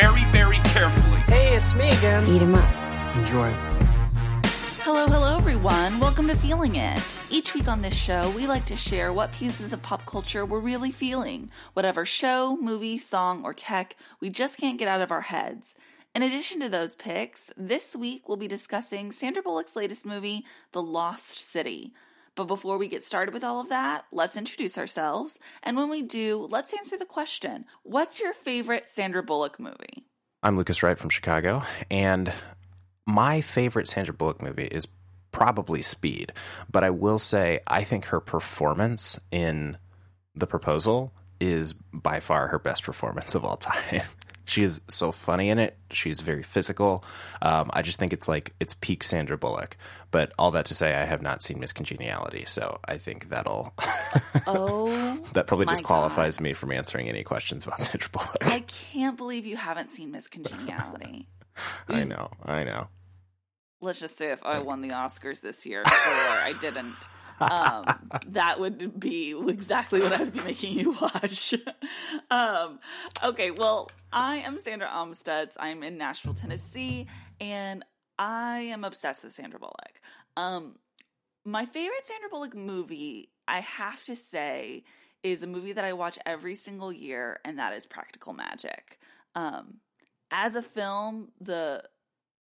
very, very carefully. Hey, it's me again. Eat 'em up. Enjoy. Hello, hello, everyone. Welcome to Feeling It. Each week on this show, we like to share what pieces of pop culture we're really feeling. Whatever show, movie, song, or tech, we just can't get out of our heads. In addition to those picks, this week we'll be discussing Sandra Bullock's latest movie, The Lost City. But before we get started with all of that, let's introduce ourselves. And when we do, let's answer the question What's your favorite Sandra Bullock movie? I'm Lucas Wright from Chicago, and my favorite Sandra Bullock movie is probably Speed. But I will say, I think her performance in The Proposal is by far her best performance of all time. she is so funny in it. She's very physical. Um, I just think it's like it's peak Sandra Bullock. But all that to say, I have not seen Miss Congeniality, so I think that'll Oh, that probably disqualifies me from answering any questions about Sandra Bullock. I can't believe you haven't seen Miss Congeniality. I know, I know. let's just say if I won the Oscars this year, or I didn't, um, that would be exactly what I would be making you watch. um, okay, well, I am Sandra Amstutz. I'm in Nashville, Tennessee, and I am obsessed with Sandra Bullock. Um, my favorite Sandra Bullock movie, I have to say, is a movie that I watch every single year, and that is Practical Magic. Um, as a film, the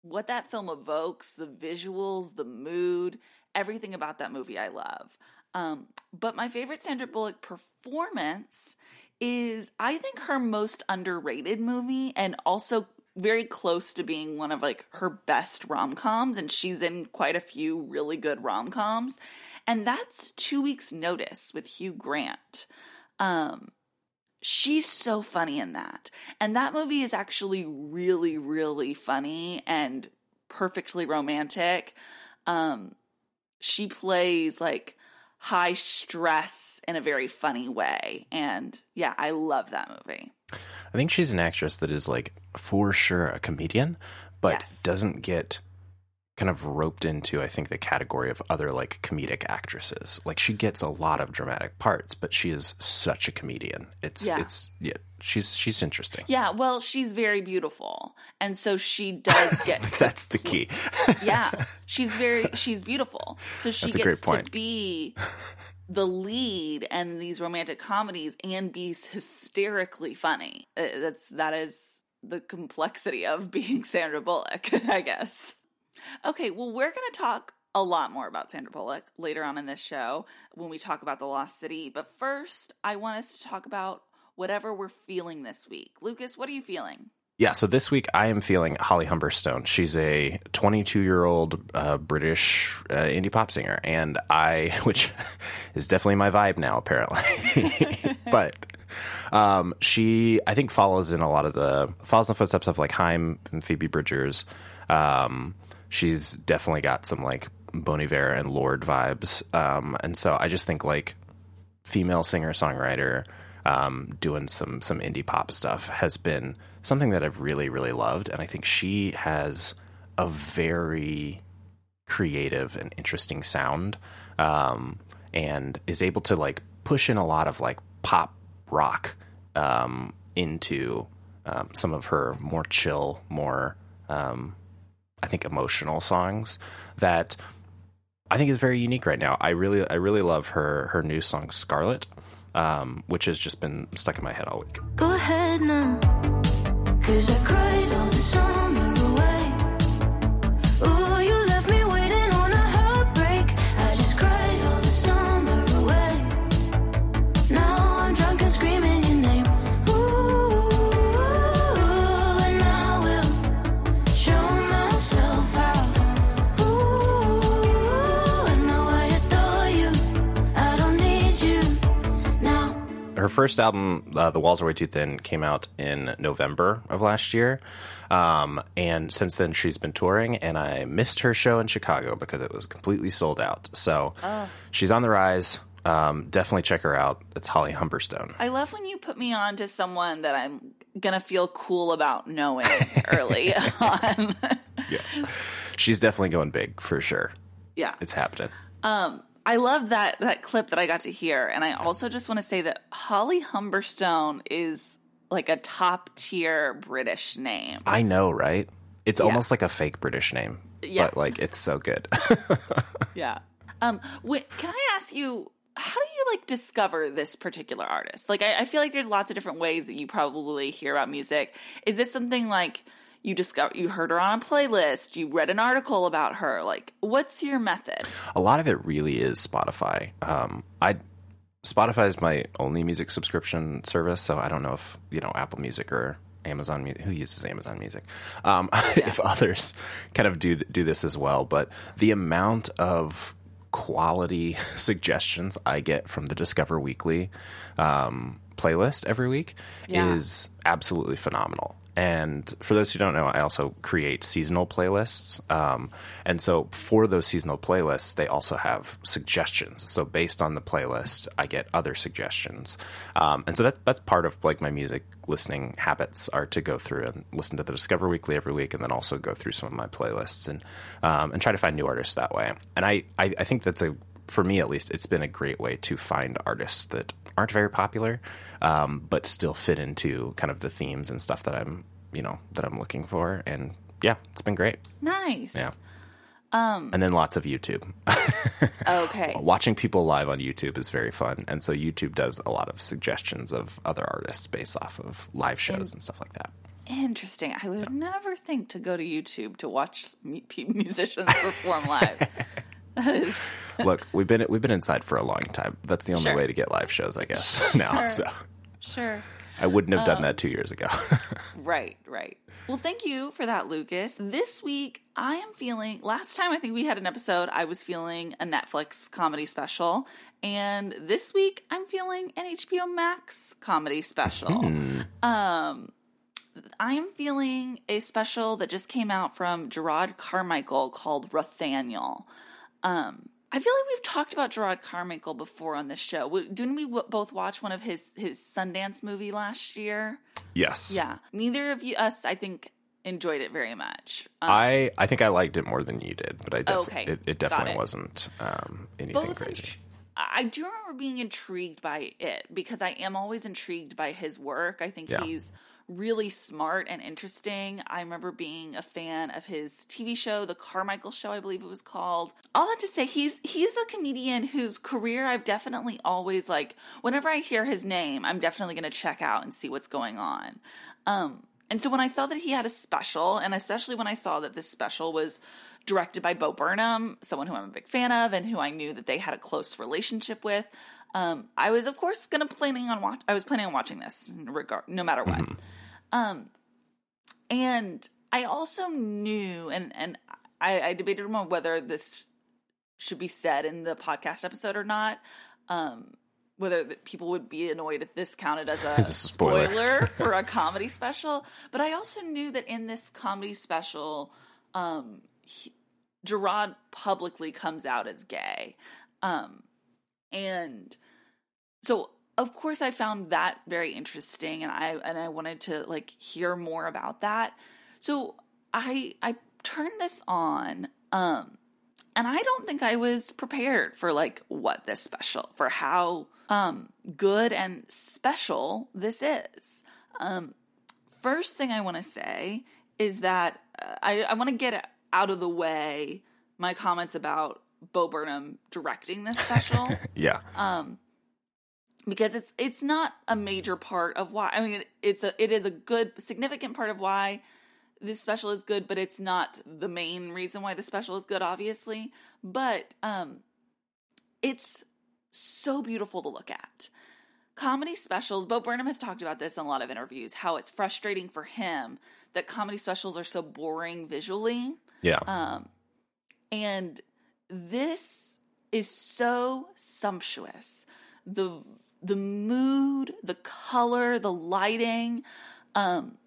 what that film evokes, the visuals, the mood, everything about that movie I love. Um, but my favorite Sandra Bullock performance is, I think, her most underrated movie and also very close to being one of like her best rom coms. And she's in quite a few really good rom coms. And that's Two Weeks Notice with Hugh Grant. Um, she's so funny in that. And that movie is actually really, really funny and perfectly romantic. Um, she plays like high stress in a very funny way. And yeah, I love that movie. I think she's an actress that is like for sure a comedian, but Yes. doesn't get kind of roped into I think the category of other like comedic actresses. Like she gets a lot of dramatic parts, but she is such a comedian. It's Yeah. it's yeah, she's she's interesting. Yeah, well, she's very beautiful. And so she does get That's the key. yeah she's very she's beautiful so she That's gets to be the lead in these romantic comedies and be hysterically funny Uh, that's that is the complexity of being sandra bullock i guess okay well we're going to talk a lot more about Sandra Bullock later on in this show when we talk about the Lost City. But first, I want us to talk about whatever we're feeling this week. Lucas, what are you feeling? Yeah, so this week I am feeling Holly Humberstone. She's a 22 year old uh, British uh, indie pop singer, and I, which is definitely my vibe now, apparently. but um, she, I think, follows in a lot of the follows in the footsteps of like Haim and Phoebe Bridgers. Um, she's definitely got some like Bon Iver and Lorde vibes, um, and so I just think like female singer songwriter um, doing some some indie pop stuff has been something that I've really really loved, and I think she has a very creative and interesting sound, um, and is able to like push in a lot of like pop rock um, into um, some of her more chill, more um, I think emotional songs that I think is very unique right now. I really, I really love her her new song Scarlet, um, which has just been stuck in my head all week. Go ahead now. Cause I first album, uh, "The Walls Are Way Too Thin," came out in November of last year, um, and since then she's been touring. And I missed her show in Chicago because it was completely sold out. So she's on the rise. Um, definitely check her out. It's Holly Humberstone. I love when you put me on to someone that I'm gonna feel cool about knowing early on. Yes, she's definitely going big for sure. yeah. It's happening. I love that that clip that I got to hear, and I also just want to say that Holly Humberstone is like a top tier British name. I know, right? It's almost like a fake British name, Yeah. but like it's so good. Yeah. Um. Wait, can I ask you? How do you like discover this particular artist? Like, I, I feel like there's lots of different ways that you probably hear about music. Is this something like you discover you heard her on a playlist, you read an article about her? Like, what's your method? a lot of it really is Spotify. Um, I Spotify is my only music subscription service, so I don't know if you know Apple Music or Amazon Music. Who uses Amazon Music? Um, If others kind of do do this as well, but the amount of quality suggestions I get from the Discover Weekly um, playlist every week Yeah. is absolutely phenomenal. And for those who don't know, I also create seasonal playlists. Um, and so for those seasonal playlists, they also have suggestions. So based on the playlist, I get other suggestions. Um, and so that, that's part of like my music listening habits are to go through and listen to the Discover Weekly every week, and then also go through some of my playlists and um, and try to find new artists that way. And I, I, I think that's a for me at least, it's been a great way to find artists that aren't very popular, um, but still fit into kind of the themes and stuff that I'm, you know, that I'm looking for. And yeah, it's been great. Nice. Yeah. Um, and then lots of YouTube. Okay. Watching people live on YouTube is very fun, and so YouTube does a lot of suggestions of other artists based off of live shows and stuff like that. Interesting. I would never think to go to YouTube to watch musicians perform live. Is Look, we've been we've been inside for a long time. That's the only Sure. way to get live shows, I guess. Now, so sure. I wouldn't have done that two years ago. Right, right. Well, thank you for that, Lucas. This week, I am feeling. Last time I think we had an episode, I was feeling a Netflix comedy special. And this week, I'm feeling an HBO Max comedy special. Um, I am feeling a special that just came out from Jerrod Carmichael called Rothaniel. Um, I feel like we've talked about Jerrod Carmichael before on this show. Didn't we both watch one of his his Sundance movie last year? yes. Yeah, neither of you us, I think, enjoyed it very much. Um, I I think I liked it more than you did, but I def- Okay, it, it definitely it. wasn't um, anything both crazy. I do remember being intrigued by it because I am always intrigued by his work. I think Yeah. he's really smart and interesting. I remember being a fan of his TV show, The Carmichael Show, I believe it was called. All that to say, he's he's a comedian whose career I've definitely always like. Whenever I hear his name, I'm definitely going to check out and see what's going on. Um, and so when I saw that he had a special, and especially when I saw that this special was directed by Bo Burnham, someone who I'm a big fan of and who I knew that they had a close relationship with, um, I was of course to planning on watch. I was planning on watching this regard, no matter what. Um, and I also knew, and and I, I debated on whether this should be said in the podcast episode or not. Um, whether the, people would be annoyed if this counted as a, a spoiler? spoiler for a comedy special. But I also knew that in this comedy special, um, he, Jerrod publicly comes out as gay. Um, and so of course I found that very interesting and I and I wanted to like hear more about that. So I I turned this on um and I don't think I was prepared for like what this special for how um good and special this is. Um first thing I want to say is that uh, I I want to get out of the way my comments about Bo Burnham directing this special Yeah. Because it's it's not a major part of why I mean it, it's a it is a good significant part of why this special is good but it's not the main reason why the special is good obviously but um it's so beautiful to look at comedy specials Bo Burnham has talked about this in a lot of interviews how it's frustrating for him that comedy specials are so boring visually yeah. um, and this is so sumptuous. The the mood, the color, the lighting. Um,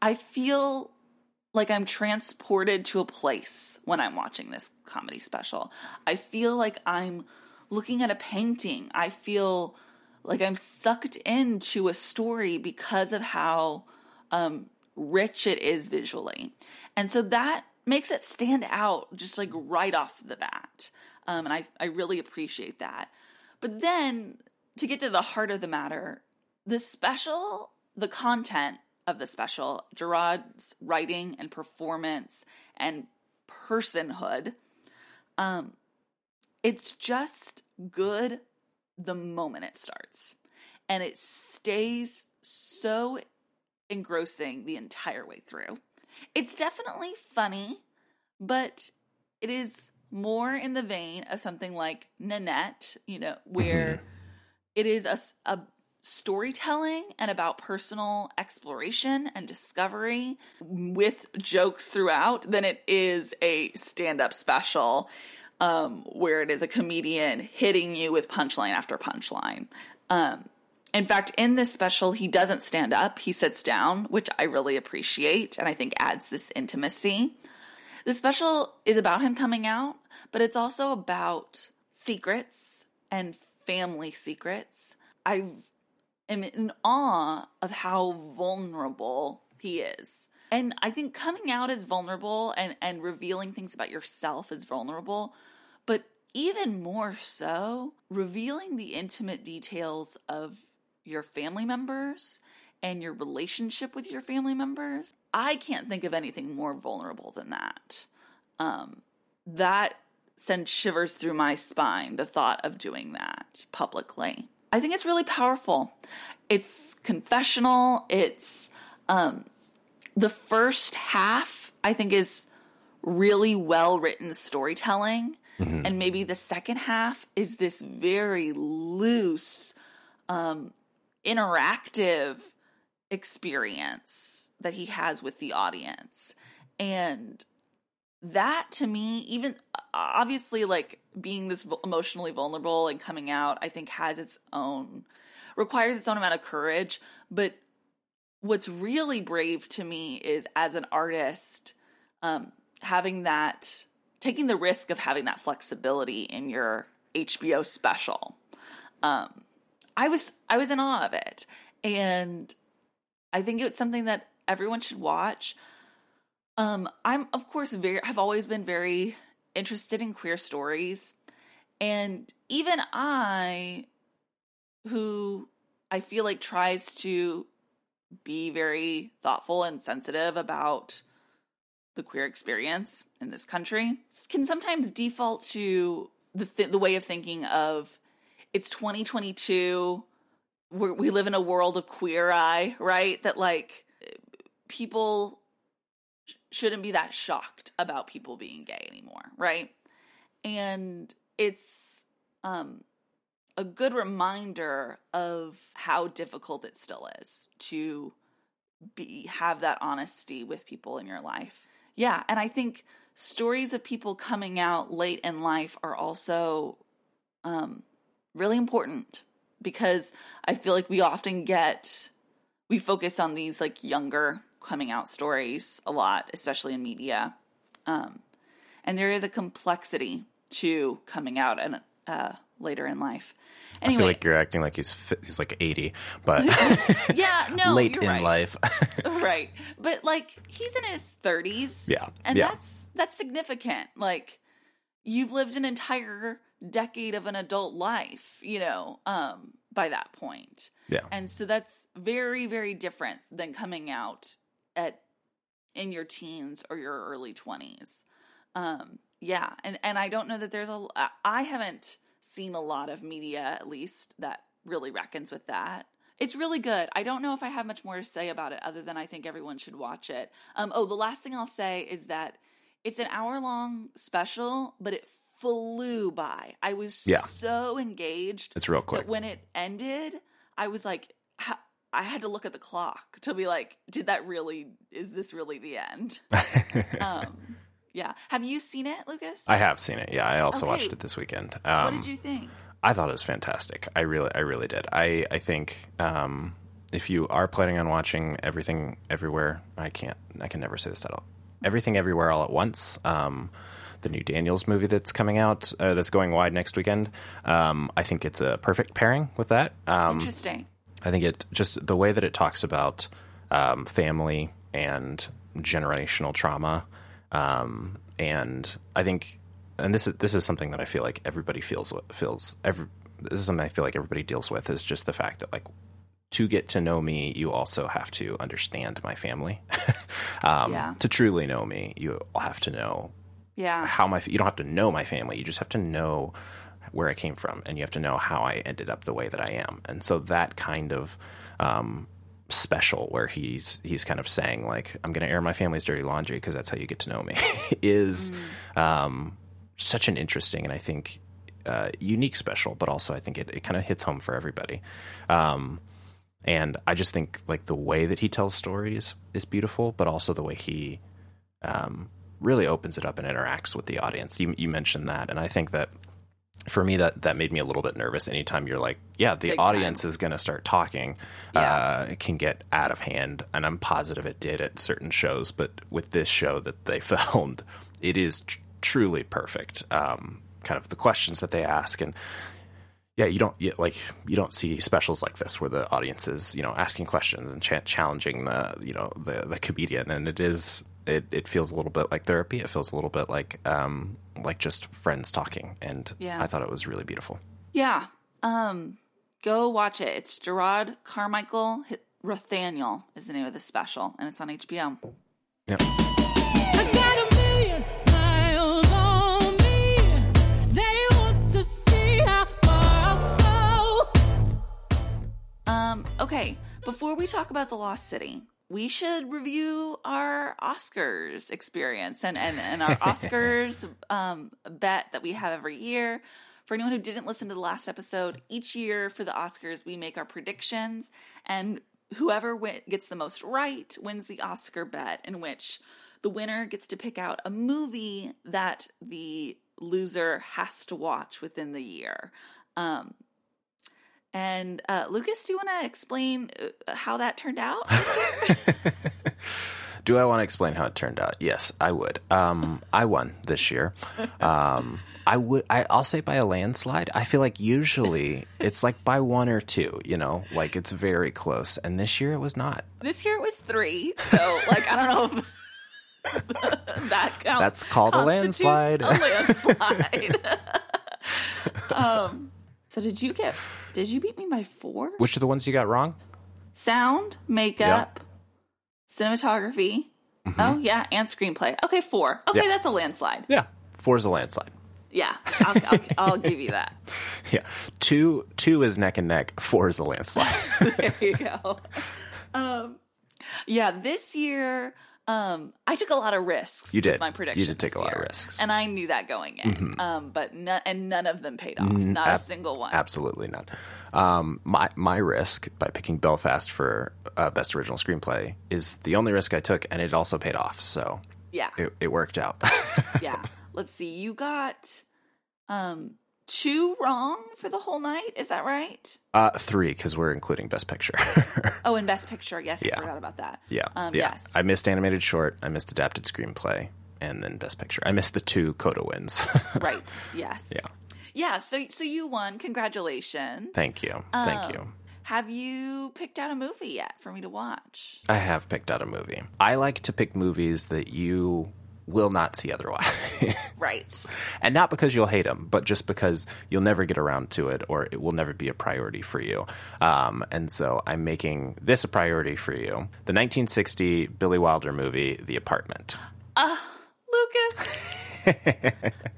I feel like I'm transported to a place when I'm watching this comedy special. I feel like I'm looking at a painting. I feel like I'm sucked into a story because of how um, rich it is visually. And so that makes it stand out just like right off the bat. Um, and I, I really appreciate that. But then to get to the heart of the matter, the special, the content of the special, Jerrod's writing and performance and personhood, um, it's just good the moment it starts. And it stays so engrossing the entire way through. It's definitely funny, but it is more in the vein of something like Nanette, you know, where it is a, a storytelling and about personal exploration and discovery with jokes throughout than it is a stand up special um, where it is a comedian hitting you with punchline after punchline. Um, in fact, in this special, he doesn't stand up, he sits down, which I really appreciate and I think adds this intimacy. The special is about him coming out, but it's also about secrets and family secrets. I am in awe of how vulnerable he is. And I think coming out is vulnerable and, and revealing things about yourself is vulnerable, but even more so, revealing the intimate details of your family members and your relationship with your family members. I can't think of anything more vulnerable than that. Um, that sends shivers through my spine, the thought of doing that publicly. I think it's really powerful. It's confessional. It's um, the first half, I think, is really well written storytelling. And maybe the second half is this very loose, um, interactive experience that he has with the audience. And that to me, even obviously, like being this emotionally vulnerable and coming out, I think has its own, requires its own amount of courage. But what's really brave to me is as an artist, um, having that, taking the risk of having that flexibility in your HBO special. Um, I was I was in awe of it, and I think it's something that everyone should watch. Um, I'm of course very I've always been very interested in queer stories, and even I, who I feel like tries to be very thoughtful and sensitive about the queer experience in this country, can sometimes default to the th- the way of thinking of it's 2022 we're, we live in a world of queer eye right? That like people shouldn't be that shocked about people being gay anymore right? And it's um a good reminder of how difficult it still is to be have that honesty with people in your life. Yeah and i think stories of people coming out late in life are also um really important because I feel like we often get we focus on these like younger coming out stories a lot, especially in media. Um, and there is a complexity to coming out and uh, later in life. I feel like you're acting like he's he's like 80, but yeah, no, late in right. life. right but like he's in his 30s Yeah, and yeah. that's that's significant like you've lived an entire decade of an adult life you know um by that point Yeah. and so that's very very different than coming out at in your teens or your early 20s um yeah and and i don't know that there's a i haven't seen a lot of media at least that really reckons with that. It's really good. I don't know if i have much more to say about it other than i think everyone should watch it. Um oh the last thing i'll say is that it's an hour long special but it flew by. I was Yeah. so engaged It's real quick. when it ended i was like i had to look at the clock to be like did that really is this really the end um yeah have you seen it lucas I have seen it. Yeah, I also Okay. watched it this weekend. what Um, did you think I thought it was fantastic. I really, I really did. I, I think um, if you are planning on watching everything everywhere, I can't, I can never say this title. Everything everywhere all at once. Um, the new Daniels movie that's coming out, uh, that's going wide next weekend. Um, I think it's a perfect pairing with that. Um, Interesting. I think it just the way that it talks about um, family and generational trauma, um, and I think, and this is this is something that I feel like everybody feels feels every. This is something I feel like everybody deals with is just the fact that like to get to know me, you also have to understand my family. um, Yeah. To truly know me, you have to know Yeah. how my you don't have to know my family you just have to know where I came from and you have to know how I ended up the way that I am. And so that kind of um, special where he's he's kind of saying like I'm going to air my family's dirty laundry because that's how you get to know me is um, such an interesting and I think uh, unique special but also I think it, it kind of hits home for everybody. Um, and I just think like the way that he tells stories is beautiful but also the way he um, really opens it up and interacts with the audience. You, you mentioned that, and I think that for me that that made me a little bit nervous. Anytime you're like, yeah, the Big audience time. is going to start talking, Yeah. uh, it can get out of hand, and I'm positive it did at certain shows. But with this show that they filmed, it is tr- truly perfect. Um, kind of the questions that they ask and yeah, you don't you, like you don't see specials like this where the audience is you know asking questions and cha- challenging the you know the the comedian, and it is it, it feels a little bit like therapy. It feels a little bit like um like just friends talking, and Yeah. I thought it was really beautiful. Yeah. Um, go watch it. It's Jerrod Carmichael H- Rothaniel is the name of the special, and it's on HBO. Yeah. I got a million miles on me. They want to see how far I'll go. Um, okay, before we talk about The Lost City, we should review our Oscars experience and, and, and our Oscars um, bet that we have every year. For anyone who didn't listen to the last episode, each year for the Oscars, we make our predictions, and whoever gets the most right wins the Oscar bet, in which the winner gets to pick out a movie that the loser has to watch within the year. Um, and uh, Lucas, do you want to explain uh, how that turned out? Do I want to explain how it turned out? Yes, I would. Um, I won this year. Um, I would. I, I'll say by a landslide. I feel like usually it's like by one or two. You know, like it's very close. And this year it was not. this year it was three, so like I don't know if that counts. That's called a landslide. A landslide. um. So did you get? Did you beat me by four? Which are the ones you got wrong? Sound, makeup, cinematography. Oh yeah, and screenplay. Okay, four. Okay, Yeah. that's a landslide. Yeah, four is a landslide. Yeah, I'll, I'll, I'll give you that. Yeah, two two is neck and neck. Four is a landslide. there you go. Um, yeah, this year, um, I took a lot of risks. You with did. My prediction. You did take a lot of risks. Mm-hmm. and I knew that going in. Um, but none, and none of them paid off. Not ab- a single one. Absolutely not. Um, my my risk by picking Belfast for uh, best original screenplay is the only risk I took, and it also paid off. So Yeah, it, it worked out. yeah. Let's see. You got um two wrong for the whole night. Is that right? uh, three because we're including best picture. Oh, and best picture. Yes, Yeah. I forgot about that. yeah, Um, yeah. Yes. I missed animated short. I missed adapted screenplay, and then best picture. I missed the two Coda wins. right. Yes. Yeah. Yeah. So, so you won. Congratulations. Thank you. Thank Um, you. Have you picked out a movie yet for me to watch? I have picked out a movie. I like to pick movies that you will not see otherwise. Right. and not because you'll hate them, but just because you'll never get around to it or it will never be a priority for you. Um, and so I'm making this a priority for you. The 1960 Billy Wilder movie, The Apartment. Lucas.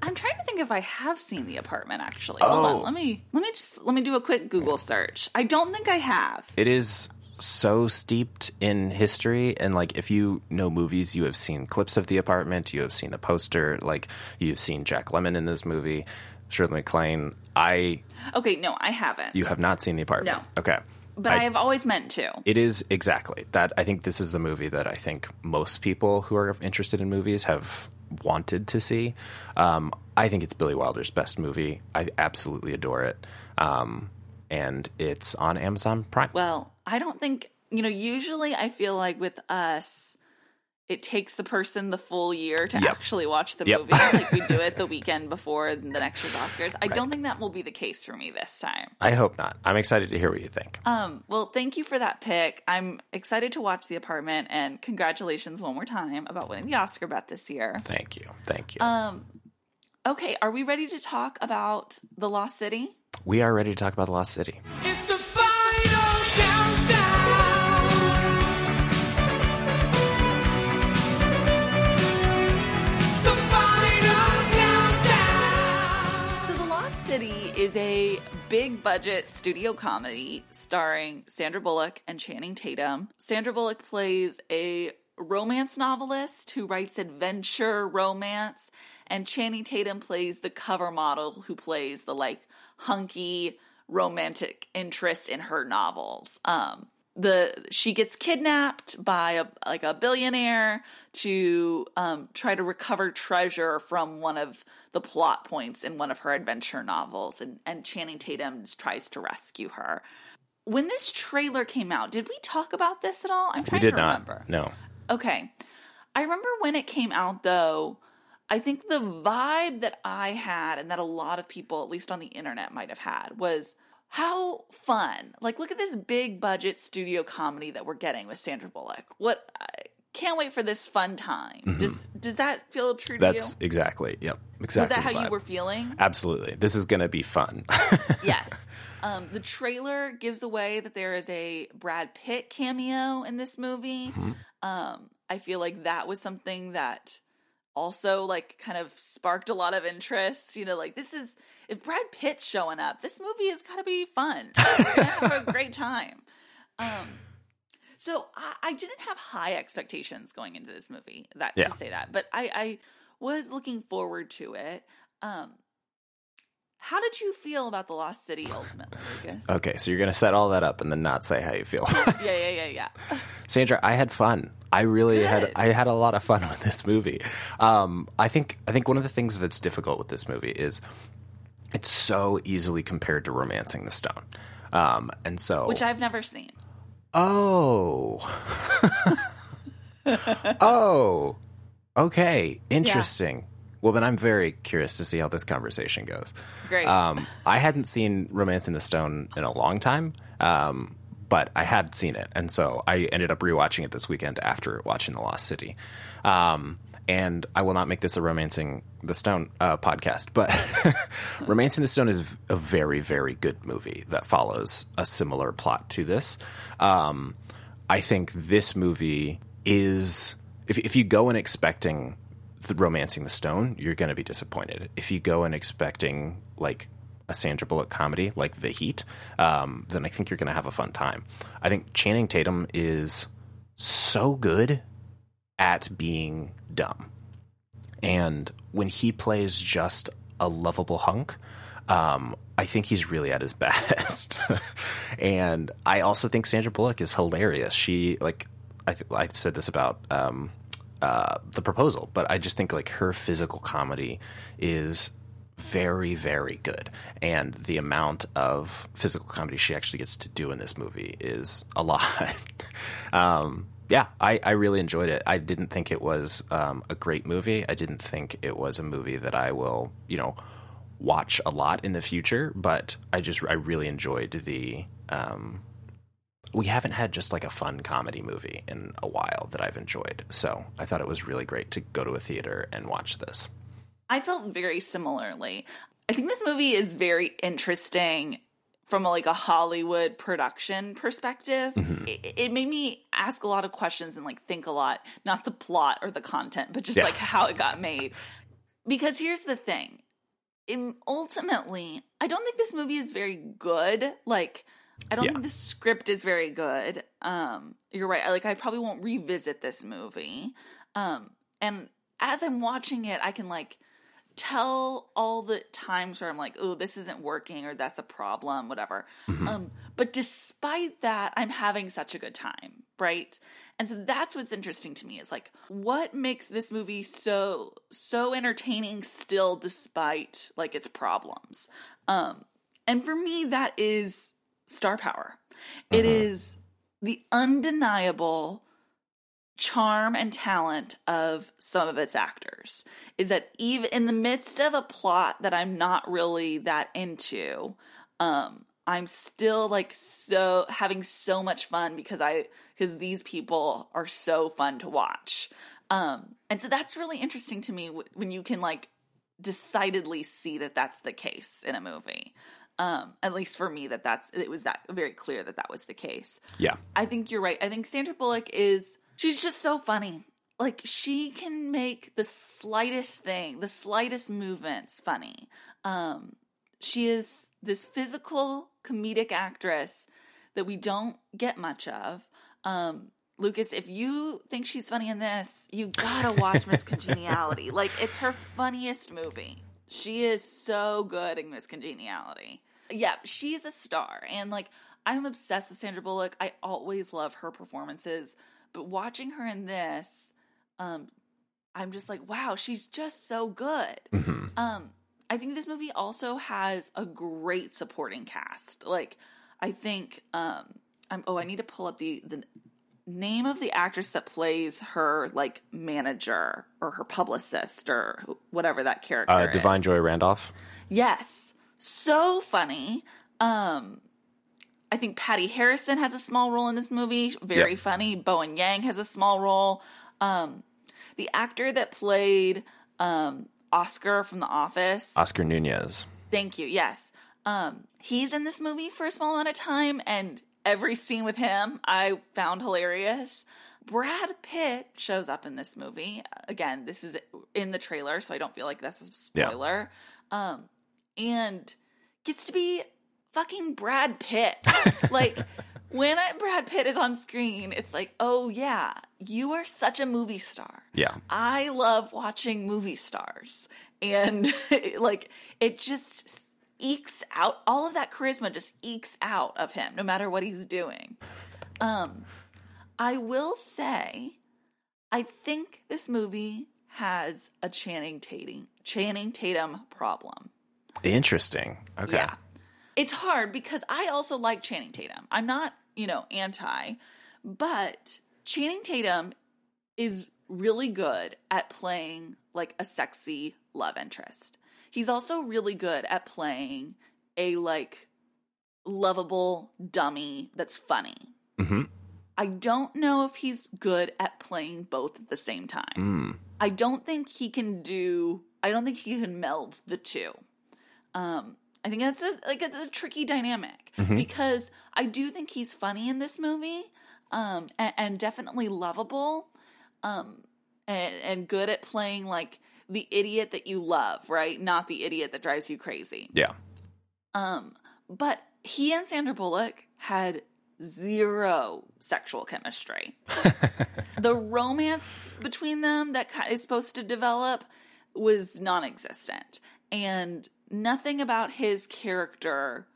I'm trying to think if I have seen the apartment actually. Hold Oh. on. Let me let me just let me do a quick Google search. I don't think I have. It is so steeped in history and like if you know movies you have seen clips of the apartment you have seen the poster like you've seen jack Lemmon in this movie shirley maclaine i Okay, no, I haven't. you have not seen the apartment No. okay but I, have always meant to. It is exactly that. I think this is the movie that I think most people who are interested in movies have wanted to see. Um, I think it's Billy Wilder's best movie. I absolutely adore it. Um, and it's on Amazon Prime. Well, I don't think, you know, usually I feel like with us, it takes the person the full year to Yep. actually watch the Yep. movie. like we do it the weekend before the next year's Oscars. I don't think that will be the case for me this time. I hope not. I'm excited to hear what you think. Um, well, thank you for that pick. I'm excited to watch The Apartment and congratulations one more time about winning the Oscar bet this year. Thank you. Thank you. Um, okay, are we ready to talk about The Lost City? we are ready to talk about The Lost City. It's the City is a big budget studio comedy starring Sandra Bullock and Channing Tatum. Sandra Bullock plays a romance novelist who writes adventure romance, and Channing Tatum plays the cover model who plays the like hunky romantic interest in her novels. Um, the she gets kidnapped by a like a billionaire to um, try to recover treasure from one of the plot points in one of her adventure novels, and and Channing Tatum tries to rescue her. When this trailer came out, did we talk about this at all? I'm We trying did to not. remember. No. Okay. I remember when it came out though, I think the vibe that I had and that a lot of people, at least on the internet, might have had was how fun. Like, look at this big budget studio comedy that we're getting with Sandra Bullock. What I can't wait for this fun time. Does does that feel true to Mm-hmm. That's exactly. Yep. Exactly. that how you were feeling? Absolutely. This is going to be fun. yes. Um, the trailer gives away that there is a Brad Pitt cameo in this movie. Mm-hmm. Um, I feel like that was something that also like kind of sparked a lot of interest. You know, like this is if Brad Pitt's showing up, this movie has got to be fun. We're gonna have a great time. Um, so I, I didn't have high expectations going into this movie. That Yeah. to say that, but I, I was looking forward to it. Um, how did you feel about the Lost City ultimately, Lucas? okay, so you're going to set all that up and then not say how you feel. yeah, yeah, yeah, yeah. Sandra, I had fun. I really had I had a lot of fun with this movie. Um, I think I think one of the things that's difficult with this movie is it's so easily compared to Romancing the Stone. Um, and so Which I've never seen. Oh. oh. Okay. Interesting. Well, then I'm very curious to see how this conversation goes. Great. Um, I hadn't seen Romancing the Stone in a long time, um, but I had seen it. And so I ended up rewatching it this weekend after watching The Lost City. Um, and I will not make this a Romancing the Stone uh, podcast, but Romancing the Stone is a very, very good movie that follows a similar plot to this. Um, I think this movie is, if, if you go in expecting the Romancing the Stone, you're going to be disappointed. If you go in expecting like a Sandra Bullock comedy like The Heat, um, then I think you're going to have a fun time. I think Channing Tatum is so good at being dumb. And when he plays just a lovable hunk, um, I think he's really at his best. and I also think Sandra Bullock is hilarious. She like I th- I said this about um, uh, the proposal, but I just think like her physical comedy is very very good, and the amount of physical comedy she actually gets to do in this movie is a lot. um, yeah, I, I really enjoyed it. I didn't think it was um, a great movie. I didn't think it was a movie that I will, you know, watch a lot in the future. But I just I really enjoyed the. Um, we haven't had just like a fun comedy movie in a while that I've enjoyed. So I thought it was really great to go to a theater and watch this. I felt very similarly. I think this movie is very interesting from a, like a Hollywood production perspective. It, it made me ask a lot of questions and like think a lot, not the plot or the content, but just Yeah. like how it got made. Because here's the thing. In, ultimately, I don't think this movie is very good. Like I don't Yeah. think the script is very good. Um you're right. Like I probably won't revisit this movie. Um and as I'm watching it, I can like tell all the times where I'm like, oh, this isn't working or that's a problem, whatever. Um, but despite that, I'm having such a good time, right? And so that's what's interesting to me is like what makes this movie so so entertaining still despite like its problems. Um and for me that is star power. It is the undeniable charm and talent of some of its actors is that even in the midst of a plot that I'm not really that into, um, I'm still like so having so much fun because I because these people are so fun to watch. Um, and so that's really interesting to me when you can like decidedly see that that's the case in a movie. Um, at least for me, that that's it was that very clear that that was the case. Yeah. I think you're right. I think Sandra Bullock is she's just so funny. Like she can make the slightest thing, the slightest movements funny. Um she is this physical comedic actress that we don't get much of. Um Lucas, if you think she's funny in this, you gotta watch Miss Congeniality. Like it's her funniest movie. She is so good in Miss Congeniality. Yeah, she's a star. And like I'm obsessed with Sandra Bullock. I always love her performances. But watching her in this, um, I'm just like, wow, she's just so good. Um, I think this movie also has a great supporting cast. Like, I think, um, I'm. Oh, I need to pull up the the name of the actress that plays her like manager or her publicist or whatever that character. Uh, is. Da'Vine Joy Randolph. Yes. So funny. Um I think Patti Harrison has a small role in this movie. Very Yep. funny. Bowen Yang has a small role. Um the actor that played um Oscar from The Office. Oscar Nunez. Thank you. Yes. Um, he's in this movie for a small amount of time, and every scene with him I found hilarious. Brad Pitt shows up in this movie. Again, this is in the trailer, so I don't feel like that's a Yeah. spoiler. Um, and gets to be fucking Brad Pitt. like when I, Brad Pitt is on screen, it's like, oh yeah, you are such a movie star. Yeah. I love watching movie stars. And like it just ekes out all of that charisma just ekes out of him no matter what he's doing. Um I will say I think this movie has a Channing Tatum Channing Tatum problem. Interesting. Okay. Yeah. It's hard because I also like Channing Tatum. I'm not, you know, anti, but Channing Tatum is really good at playing like a sexy love interest. He's also really good at playing a like lovable dummy that's funny. Mhm. I don't know if he's good at playing both at the same time. I don't think he can do I don't think he can meld the two. Um I think that's a, like it's a tricky dynamic because I do think he's funny in this movie, um, and, and definitely lovable, um, and, and good at playing like the idiot that you love, right? Not the idiot that drives you crazy. Yeah. Um, but he and Sandra Bullock had zero sexual chemistry. the romance between them that is supposed to develop was non-existent, and nothing about his character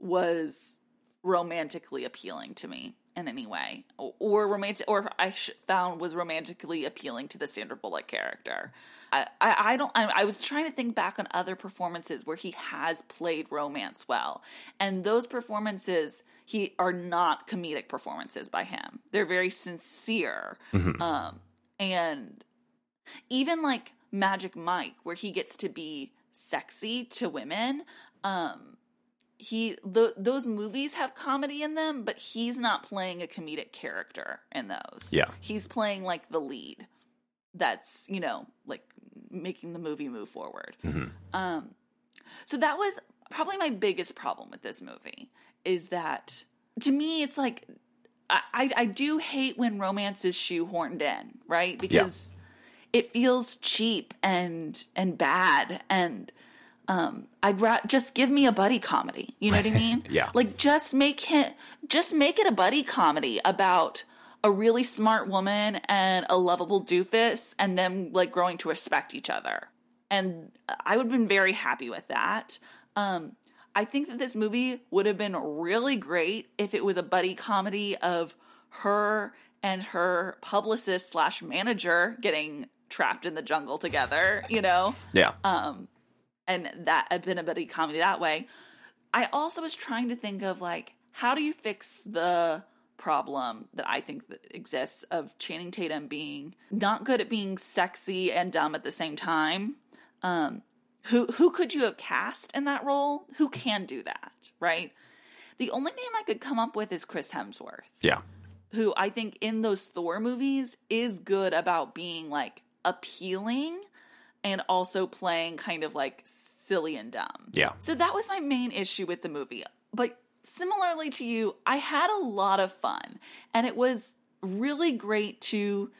was romantically appealing to me in any way, or, or romantic, or I sh- found was romantically appealing to the Sandra Bullock character. I, I, I don't. I, I was trying to think back on other performances where he has played romance well, and those performances he are not comedic performances by him. They're very sincere, um, and even like Magic Mike, where he gets to be sexy to women. Um, he th- those movies have comedy in them, but he's not playing a comedic character in those. Yeah. he's playing like the lead. That's you know like making the movie move forward. Um, so that was probably my biggest problem with this movie is that to me it's like I I, I do hate when romance is shoehorned in, right? Because it feels cheap and and bad and um I'd ra- just give me a buddy comedy. You know what I mean? Yeah. Like just make him just make it a buddy comedy about a really smart woman and a lovable doofus and them like growing to respect each other. And I would have been very happy with that. Um I think that this movie would have been really great if it was a buddy comedy of her and her publicist slash manager getting trapped in the jungle together, you know, Yeah. Um, and that had been a buddy comedy that way. I also was trying to think of like how do you fix the problem that I think that exists of Channing Tatum being not good at being sexy and dumb at the same time. Um, who who could you have cast in that role? Who can do that, right? The only name I could come up with is Chris Hemsworth yeah. who I think in those Thor movies is good about being like appealing and also playing kind of like silly and dumb. Yeah. So that was my main issue with the movie. But similarly to you, I had a lot of fun and it was really great to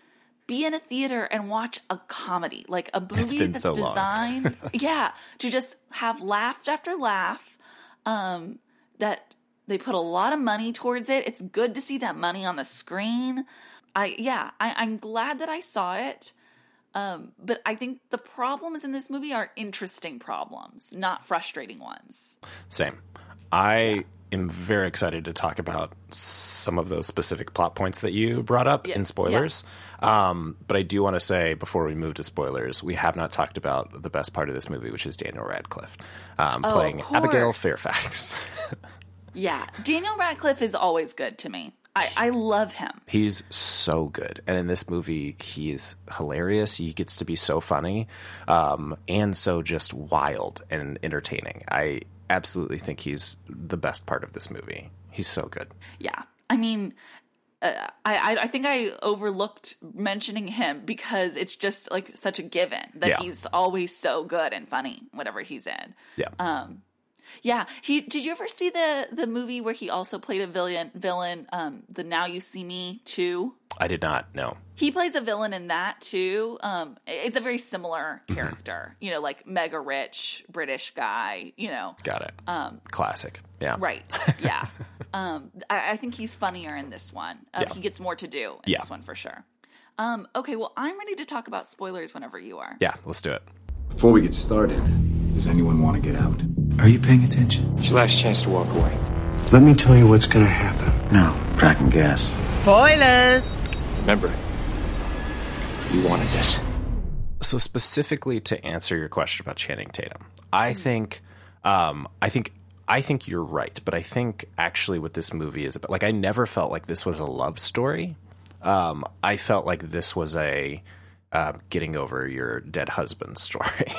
be in a theater and watch a comedy, like a movie that's so designed, yeah, to just have laugh after laugh. Um, that they put a lot of money towards it. It's good to see that money on the screen. I yeah, I, I'm glad that I saw it. Um, but I think the problems in this movie are interesting problems, not frustrating ones. Same. I am very excited to talk about some of those specific plot points that you brought up Yeah, in spoilers. Um, but I do want to say before we move to spoilers, we have not talked about the best part of this movie, which is Daniel Radcliffe um, Oh, playing Abigail. Fairfax. Yeah, Daniel Radcliffe is always good to me. I, I love him. He's so good, and in this movie, he's hilarious. He gets to be so funny, um, and so just wild and entertaining. I absolutely think he's the best part of this movie. He's so good. Yeah, I mean, uh, I I- think I overlooked mentioning him because it's just like such a given that Yeah. he's always so good and funny whatever he's in. Yeah. Um, Yeah, he did you ever see the the movie where he also played a villain villain um the Now You See Me 2? I did not know. He plays a villain in that too. Um it's a very similar Mm-hmm. character. You know, like mega rich British guy, you know. Got it. Um, Classic. Yeah. Right. Yeah. um I, I think he's funnier in this one. Uh, Yeah. he gets more to do in Yeah. this one for sure. Um okay, well, I'm ready to talk about spoilers whenever you are. Yeah. Let's do it. Before we get started, does anyone want to get out? Are you paying attention? It's your last chance to walk away. Let me tell you what's gonna happen. No, cracking gas. Spoilers! Remember, you wanted this. So specifically to answer your question about Channing Tatum, I think, um, I think, I think you're right. But I think actually what this movie is about, like, I never felt like this was a love story. Um, I felt like this was a uh, getting over your dead husband story.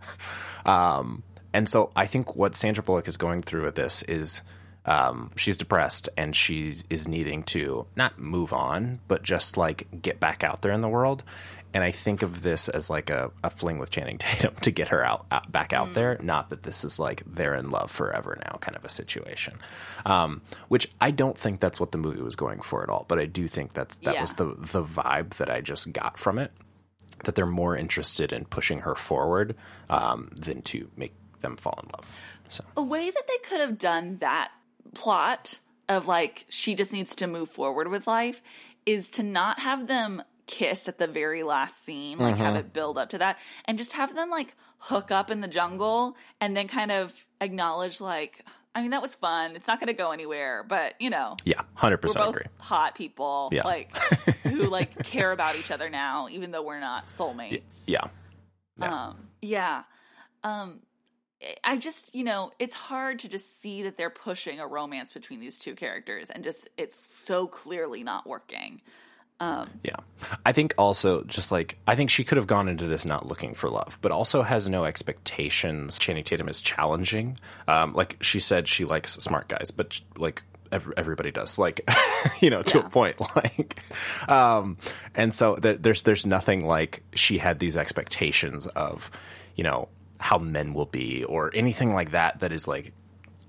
um, and so I think what Sandra Bullock is going through with this is um, she's depressed and she is needing to not move on, but just like get back out there in the world. And I think of this as like a, a fling with Channing Tatum to get her out, out back out there. Not that this is like they're in love forever now kind of a situation, um, which I don't think that's what the movie was going for at all. But I do think that's that Yeah. was the the vibe that I just got from it. That they're more interested in pushing her forward um, than to make them fall in love. So a way that they could have done that plot of like she just needs to move forward with life is to not have them kiss at the very last scene like have it build up to that and just have them like hook up in the jungle and then kind of acknowledge like i mean that was fun it's not going to go anywhere but you know yeah, hundred percent agree. hot people Yeah. like who like care about each other now even though we're not soulmates Yeah, Yeah. um yeah um i just you know it's hard to just see that they're pushing a romance between these two characters and just it's so clearly not working Yeah. I think also just like I think she could have gone into this not looking for love, but also has no expectations. Channing Tatum is challenging. Um, like she said, she likes smart guys, but like ev- everybody does. Like you know, to Yeah. a point. Like, um, and so th- there's there's nothing like she had these expectations of, you know, how men will be or anything like that. That is like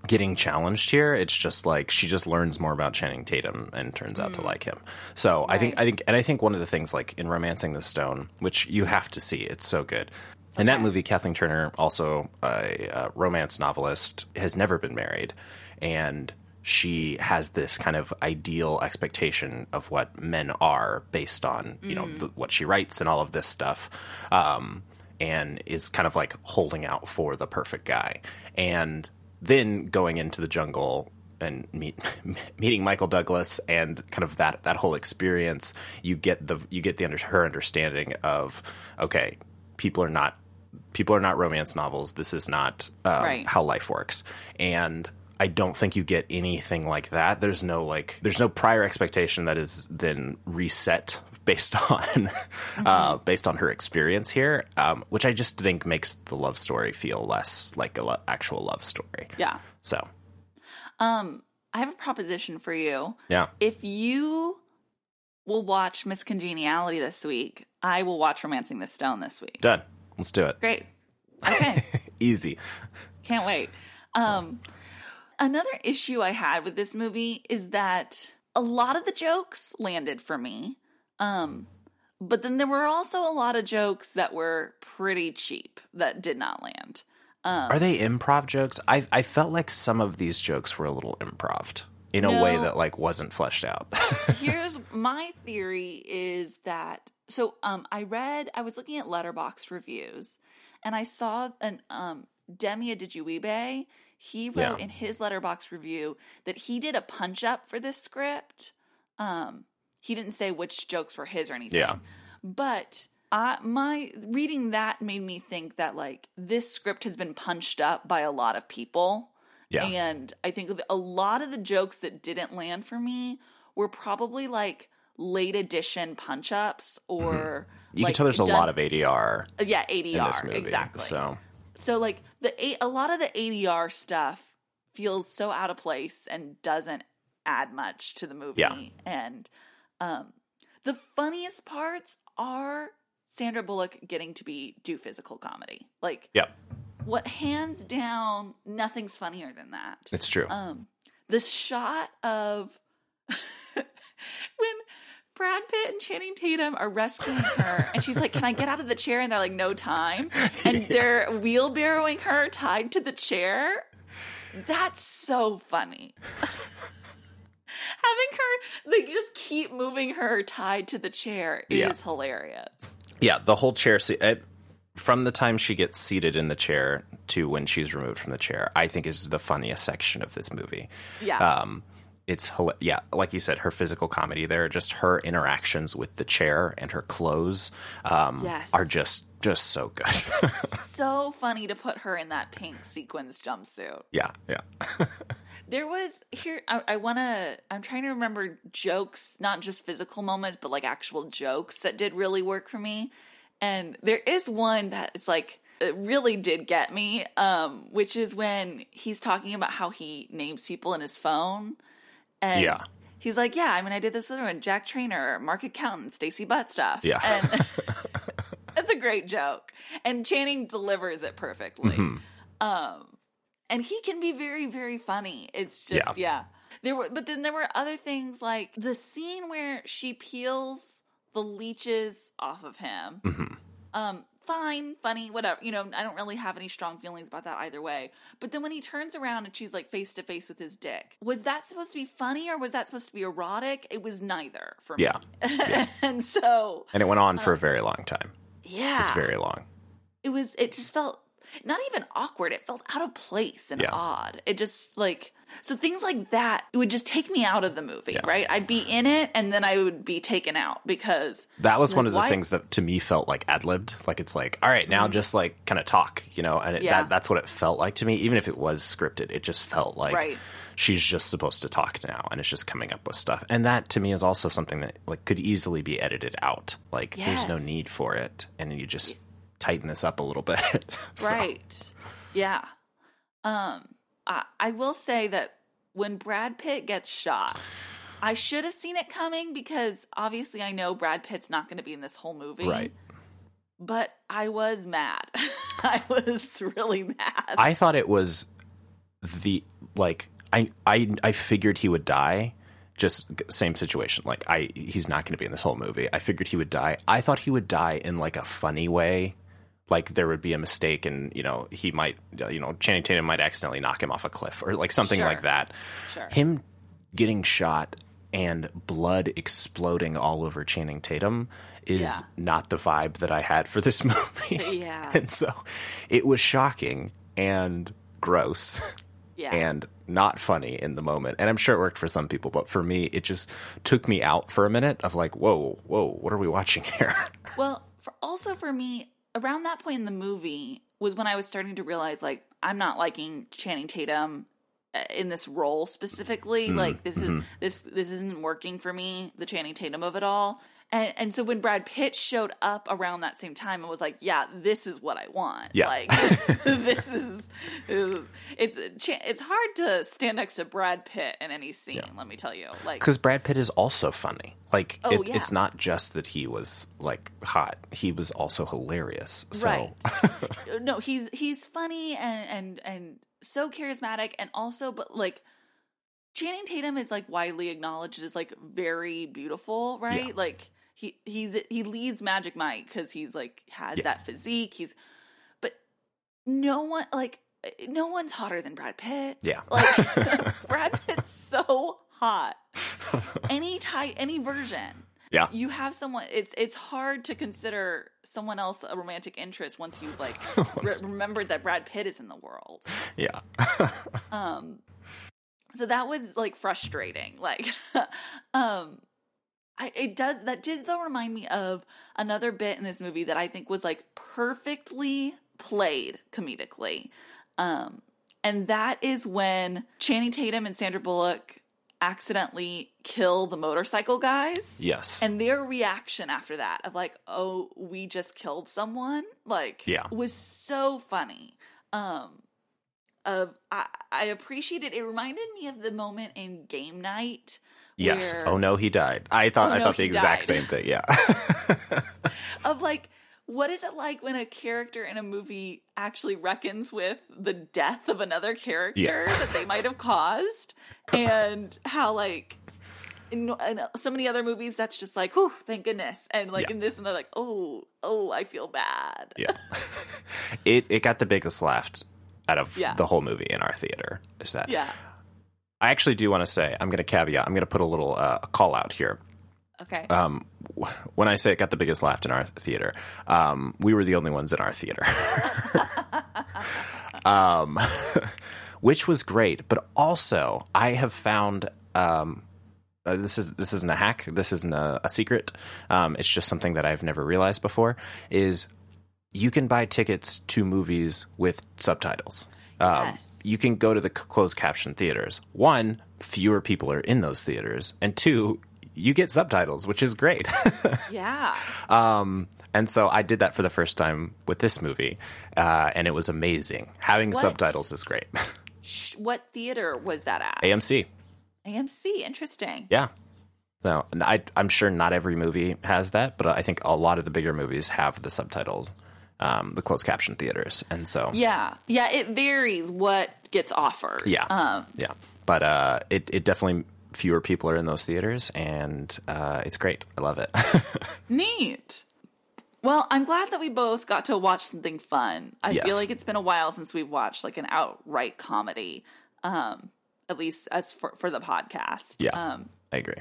getting challenged here. It's just like she just learns more about Channing Tatum and turns out to like him. So I think I think and I think one of the things like in Romancing the Stone, which you have to see, it's so good. In that movie, Kathleen Turner, also a, uh romance novelist, has never been married, and she has this kind of ideal expectation of what men are based on you know the, what she writes and all of this stuff. Um, and is kind of like holding out for the perfect guy. And then going into the jungle and meet meeting Michael Douglas and kind of that that whole experience, you get the you get the under, her understanding of okay, people are not people are not romance novels. This is not um, Right. how life works, and I don't think you get anything like that. There's no like there's no prior expectation that is then reset based on uh, based on her experience here, um, which I just think makes the love story feel less like a lo- actual love story. Yeah. So Um, I have a proposition for you. yeah, If you will watch Miss Congeniality this week, I will watch Romancing the Stone this week. done. Let's do it. Great. Okay. Easy. Can't wait. Um, another issue I had with this movie is that a lot of the jokes landed for me. Um, but then there were also a lot of jokes that were pretty cheap that did not land. Um, Are they improv jokes? I I felt like some of these jokes were a little improv in a way that like wasn't fleshed out. Here's my theory is that so um I read I was looking at Letterboxd reviews and I saw an um Demi Adejuyigbe he wrote Yeah. in his Letterboxd review that he did a punch up for this script. Um he didn't say which jokes were his or anything. Yeah. But I, my reading that made me think that like this script has been punched up by a lot of people. Yeah. And I think a lot of the jokes that didn't land for me were probably like late edition punch ups or Mm-hmm. you like can tell there's a lot of ADR yeah in this ADR exactly. So So like the A- a lot of the ADR stuff feels so out of place and doesn't add much to the movie. Yeah. And um the funniest parts are Sandra Bullock getting to be do physical comedy. Like yeah, what hands down nothing's funnier than that. it's true. Um the shot of when Brad Pitt and Channing Tatum are rescuing her, and she's like, "Can I get out of the chair?" And they're like, "No time," and they're wheelbarrowing her tied to the chair. That's so funny. Having her like just keep moving her tied to the chair is Yeah. hilarious. Yeah, the whole chair uh, From the time she gets seated in the chair to when she's removed from the chair, I think is the funniest section of this movie. Yeah. Um, it's yeah, like you said, her physical comedy there, just her interactions with the chair and her clothes, um, Yes. are just just so good. so funny to put her in that pink sequins jumpsuit. yeah, yeah, There was here. I, I want to. I'm trying to remember jokes, not just physical moments, but like actual jokes that did really work for me. And there is one that it's like it really did get me, um, which is when he's talking about how he names people in his phone. And Yeah. he's like, "Yeah, I mean, I did this with her, Jack Trainer, Mark Accountant, Stacy Butt stuff." Yeah. and that's a great joke, and Channing delivers it perfectly. Mm-hmm. Um, and he can be very, very funny. It's just Yeah. yeah. There were, but then there were other things like the scene where she peels the leeches off of him. Mm-hmm. Um, fine, funny, whatever. You know, I don't really have any strong feelings about that either way. But then when he turns around and she's like face to face with his dick, was that supposed to be funny or was that supposed to be erotic? It was neither for me. yeah. and so, And it went on for a um, very long time. yeah, It's very long. it was it just felt not even awkward it felt out of place and Yeah. odd it just like so things like that it would just take me out of the movie Yeah. right i'd be in it and then i would be taken out because That was one of the why- things that to me felt like ad libbed. Like it's like, all right, now just like kind of talk, you know, and it, Mm-hmm. Yeah. that, that's what it felt like to me. Even if it was scripted, it just felt like Right. she's just supposed to talk now, and it's just coming up with stuff. And that to me is also something that like could easily be edited out. Like there's no need for it, and you just tighten this up a little bit. So, right yeah um I, I will say that when brad pitt gets shot i should have seen it coming because obviously i know brad pitt's not going to be in this whole movie Right. but i was mad i was really mad I thought it was the like I I I figured he would die. Just same situation. Like I he's not going to be in this whole movie. I figured he would die. I thought he would die in like a funny way. Like there would be a mistake and you know he might uh, you know Channing Tatum might accidentally knock him off a cliff or like something Sure. like that. Sure. Him getting shot and blood exploding all over Channing Tatum is Yeah. not the vibe that I had for this movie. Yeah. and so it was shocking and gross yeah and not funny in the moment. And I'm sure it worked for some people, but for me, it just took me out for a minute of like, whoa, whoa, what are we watching here? Well, for, also for me, around that point in the movie was when I was starting to realize like I'm not liking Channing Tatum uh, in this role specifically. Mm-hmm. Like this is this this isn't working for me. The Channing Tatum of it all. And, and so when Brad Pitt showed up around that same time, I was like, "Yeah, this is what I want. Yeah. Like, this is it's it's hard to stand next to Brad Pitt in any scene. Let me tell you, like, Because Brad Pitt is also funny. Like, Oh, it, yeah. it's not just that he was like hot; he was also hilarious. So, Right. no, he's he's funny and and and so charismatic and also but like Channing Tatum is like widely acknowledged as like very beautiful, right? Yeah. Like he he's he leads Magic Mike cuz he's like has Yeah. that physique. He's but no one like no one's hotter than Brad Pitt. Yeah. Like Brad Pitt's so hot. Any type any version yeah, you have someone it's it's hard to consider someone else a romantic interest once you've like re- remembered that Brad Pitt is in the world. yeah, um. So that was like frustrating. Like um I it does that did though remind me of another bit in this movie that I think was like perfectly played comedically. Um and that is when Channing Tatum and Sandra Bullock accidentally kill the motorcycle guys. yes, and their reaction after that of like oh we just killed someone like Yeah. was so funny um of i i appreciated it reminded me of the moment in game night yes. Oh no, he died. I thought Oh, I no, thought the exact died. same thing. Yeah, of like what is it like when a character in a movie actually reckons with the death of another character Yeah. that they might have caused and how like in, in so many other movies that's just like oh thank goodness and like Yeah. in this and they're like oh oh i feel bad yeah. it it got the biggest laugh out of Yeah. the whole movie in our theater. Is that? yeah I actually do want to say I'm going to caveat. I'm going to put a little uh, call out here. okay Um, when I say it got the biggest laugh in our theater, um, we were the only ones in our theater. um, which was great, but also I have found um, uh, this is this isn't a hack. This isn't a, a secret. Um, it's just something that I've never realized before. Is you can buy tickets to movies with subtitles. Um, Yes. You can go to the closed caption theaters. One, fewer people are in those theaters, and two, you get subtitles, which is great. yeah um, and so I did that for the first time with this movie, uh, and it was amazing. Having What? subtitles is great. What theater was that at AMC, amc interesting yeah. No, I, I'm sure not every movie has that, but I think a lot of the bigger movies have the subtitles, um, the closed caption theaters, and so yeah yeah it varies what gets offered yeah, um yeah. But uh, it it definitely fewer people are in those theaters, and uh, it's great. I love it. Neat. Well, I'm glad that we both got to watch something fun. I Yes. feel like it's been a while since we've watched like an outright comedy. Um, at least as for for the podcast. yeah, Um, I agree.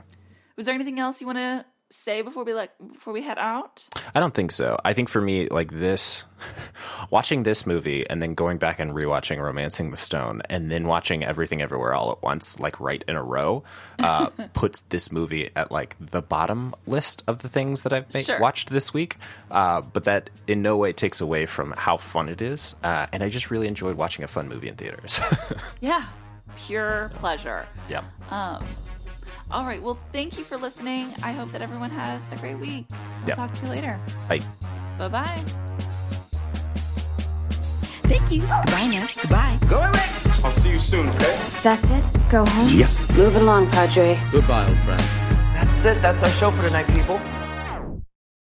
was there anything else you want to say before we like before we head out? I don't think so. I think for me, like this, watching this movie and then going back and rewatching Romancing the Stone and then watching Everything Everywhere All at Once, like right in a row, uh, puts this movie at like the bottom list of the things that I've ma- Sure. watched this week. Uh, but that in no way takes away from how fun it is. Uh, and I just really enjoyed watching a fun movie in theaters. Yeah, pure pleasure. yeah. Um, all right. Well, thank you for listening. I hope that everyone has a great week. We'll Yeah. talk to you later. Bye. Bye bye. Thank you. Goodbye now. Goodbye. Go away. I'll see you soon, okay? That's it? Go home? Yeah. Move it along, Padre. Goodbye, old friend. That's it. That's our show for tonight, people.